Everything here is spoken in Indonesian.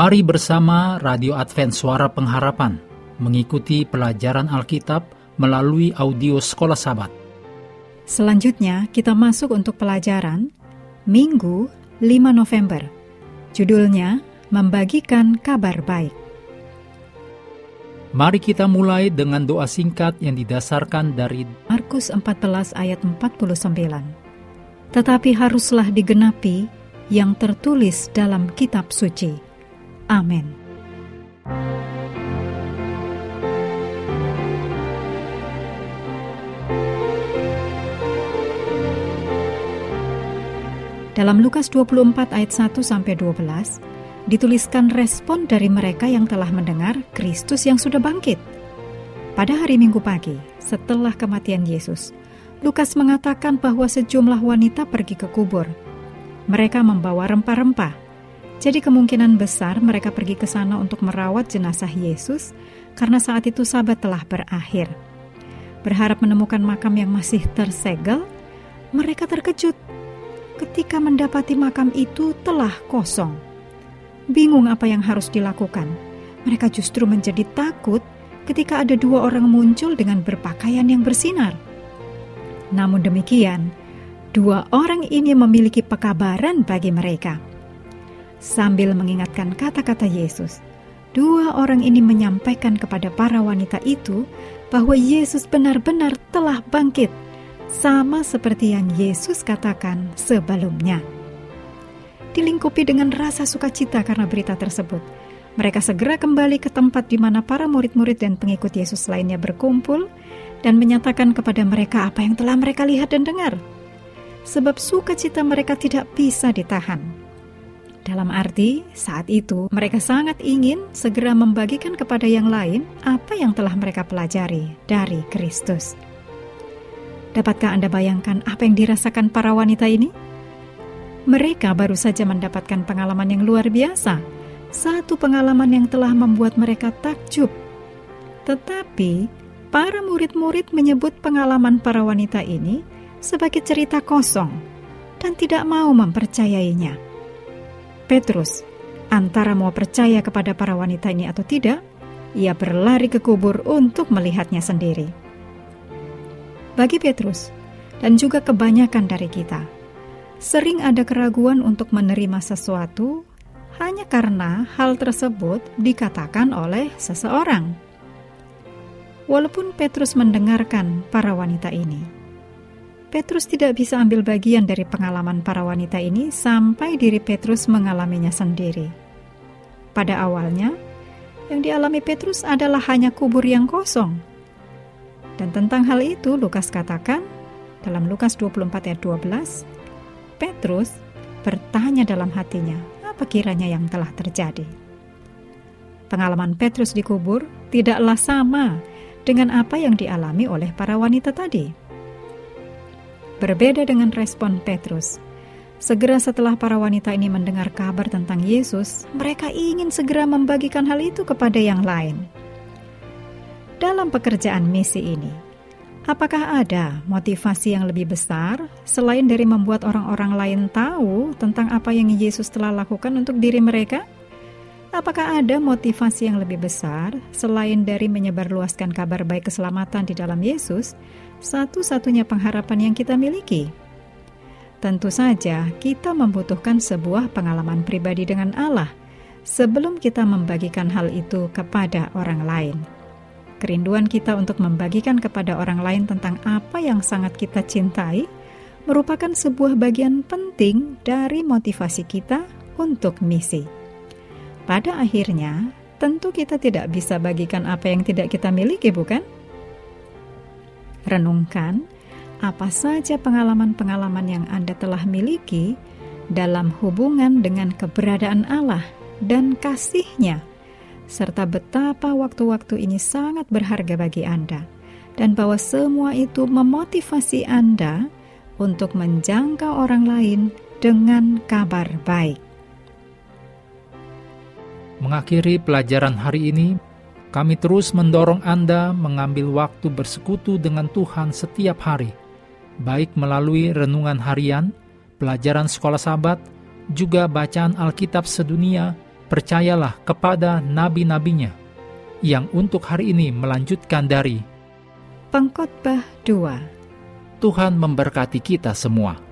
Mari bersama Radio Advent Suara Pengharapan mengikuti pelajaran Alkitab melalui audio Sekolah Sabat. Selanjutnya kita masuk untuk pelajaran Minggu 5 November. Judulnya Membagikan Kabar Baik. Mari kita mulai dengan doa singkat yang didasarkan dari Markus 14 ayat 49. Tetapi haruslah digenapi yang tertulis dalam kitab suci Amin. Dalam Lukas 24 ayat 1 sampai 12 dituliskan respon dari mereka yang telah mendengar Kristus yang sudah bangkit. Pada hari Minggu pagi, setelah kematian Yesus, Lukas mengatakan bahwa sejumlah wanita pergi ke kubur. Mereka membawa rempah-rempah jadi kemungkinan besar mereka pergi ke sana untuk merawat jenazah Yesus karena saat itu sabat telah berakhir. Berharap menemukan makam yang masih tersegel, mereka terkejut ketika mendapati makam itu telah kosong. Bingung apa yang harus dilakukan. Mereka justru menjadi takut ketika ada dua orang muncul dengan berpakaian yang bersinar. Namun demikian, dua orang ini memiliki pekabaran bagi mereka Sambil mengingatkan kata-kata Yesus, dua orang ini menyampaikan kepada para wanita itu bahwa Yesus benar-benar telah bangkit, sama seperti yang Yesus katakan sebelumnya. Dilingkupi dengan rasa sukacita karena berita tersebut, mereka segera kembali ke tempat di mana para murid-murid dan pengikut Yesus lainnya berkumpul dan menyatakan kepada mereka apa yang telah mereka lihat dan dengar. Sebab sukacita mereka tidak bisa ditahan. Dalam arti, saat itu mereka sangat ingin segera membagikan kepada yang lain apa yang telah mereka pelajari dari Kristus. Dapatkah Anda bayangkan apa yang dirasakan para wanita ini? Mereka baru saja mendapatkan pengalaman yang luar biasa, satu pengalaman yang telah membuat mereka takjub. Tetapi, para murid-murid menyebut pengalaman para wanita ini sebagai cerita kosong dan tidak mau mempercayainya. Petrus, antara mau percaya kepada para wanita ini atau tidak, ia berlari ke kubur untuk melihatnya sendiri. Bagi Petrus, dan juga kebanyakan dari kita, sering ada keraguan untuk menerima sesuatu hanya karena hal tersebut dikatakan oleh seseorang. Walaupun Petrus mendengarkan para wanita ini, Petrus tidak bisa ambil bagian dari pengalaman para wanita ini sampai diri Petrus mengalaminya sendiri. Pada awalnya, yang dialami Petrus adalah hanya kubur yang kosong. Dan tentang hal itu Lukas katakan dalam Lukas 24 ayat 12, Petrus bertanya dalam hatinya, apa kiranya yang telah terjadi? Pengalaman Petrus di kubur tidaklah sama dengan apa yang dialami oleh para wanita tadi. Berbeda dengan respon Petrus. Segera setelah para wanita ini mendengar kabar tentang Yesus, mereka ingin segera membagikan hal itu kepada yang lain. Dalam pekerjaan misi ini, apakah ada motivasi yang lebih besar selain dari membuat orang-orang lain tahu tentang apa yang Yesus telah lakukan untuk diri mereka? Apakah ada motivasi yang lebih besar selain dari menyebarluaskan kabar baik keselamatan di dalam Yesus satu-satunya pengharapan yang kita miliki. Tentu saja, kita membutuhkan sebuah pengalaman pribadi dengan Allah sebelum kita membagikan hal itu kepada orang lain. Kerinduan kita untuk membagikan kepada orang lain tentang apa yang sangat kita cintai merupakan sebuah bagian penting dari motivasi kita untuk misi. Pada akhirnya, tentu kita tidak bisa bagikan apa yang tidak kita miliki, bukan? Renungkan apa saja pengalaman-pengalaman yang Anda telah miliki dalam hubungan dengan keberadaan Allah dan kasih-Nya, serta betapa waktu-waktu ini sangat berharga bagi Anda, dan bahwa semua itu memotivasi Anda untuk menjangkau orang lain dengan kabar baik. Mengakhiri pelajaran hari ini, kami terus mendorong Anda mengambil waktu bersekutu dengan Tuhan setiap hari, baik melalui renungan harian, pelajaran sekolah sahabat, juga bacaan Alkitab sedunia, percayalah kepada nabi-nabinya yang untuk hari ini melanjutkan dari Pengkhotbah 2 Tuhan memberkati kita semua.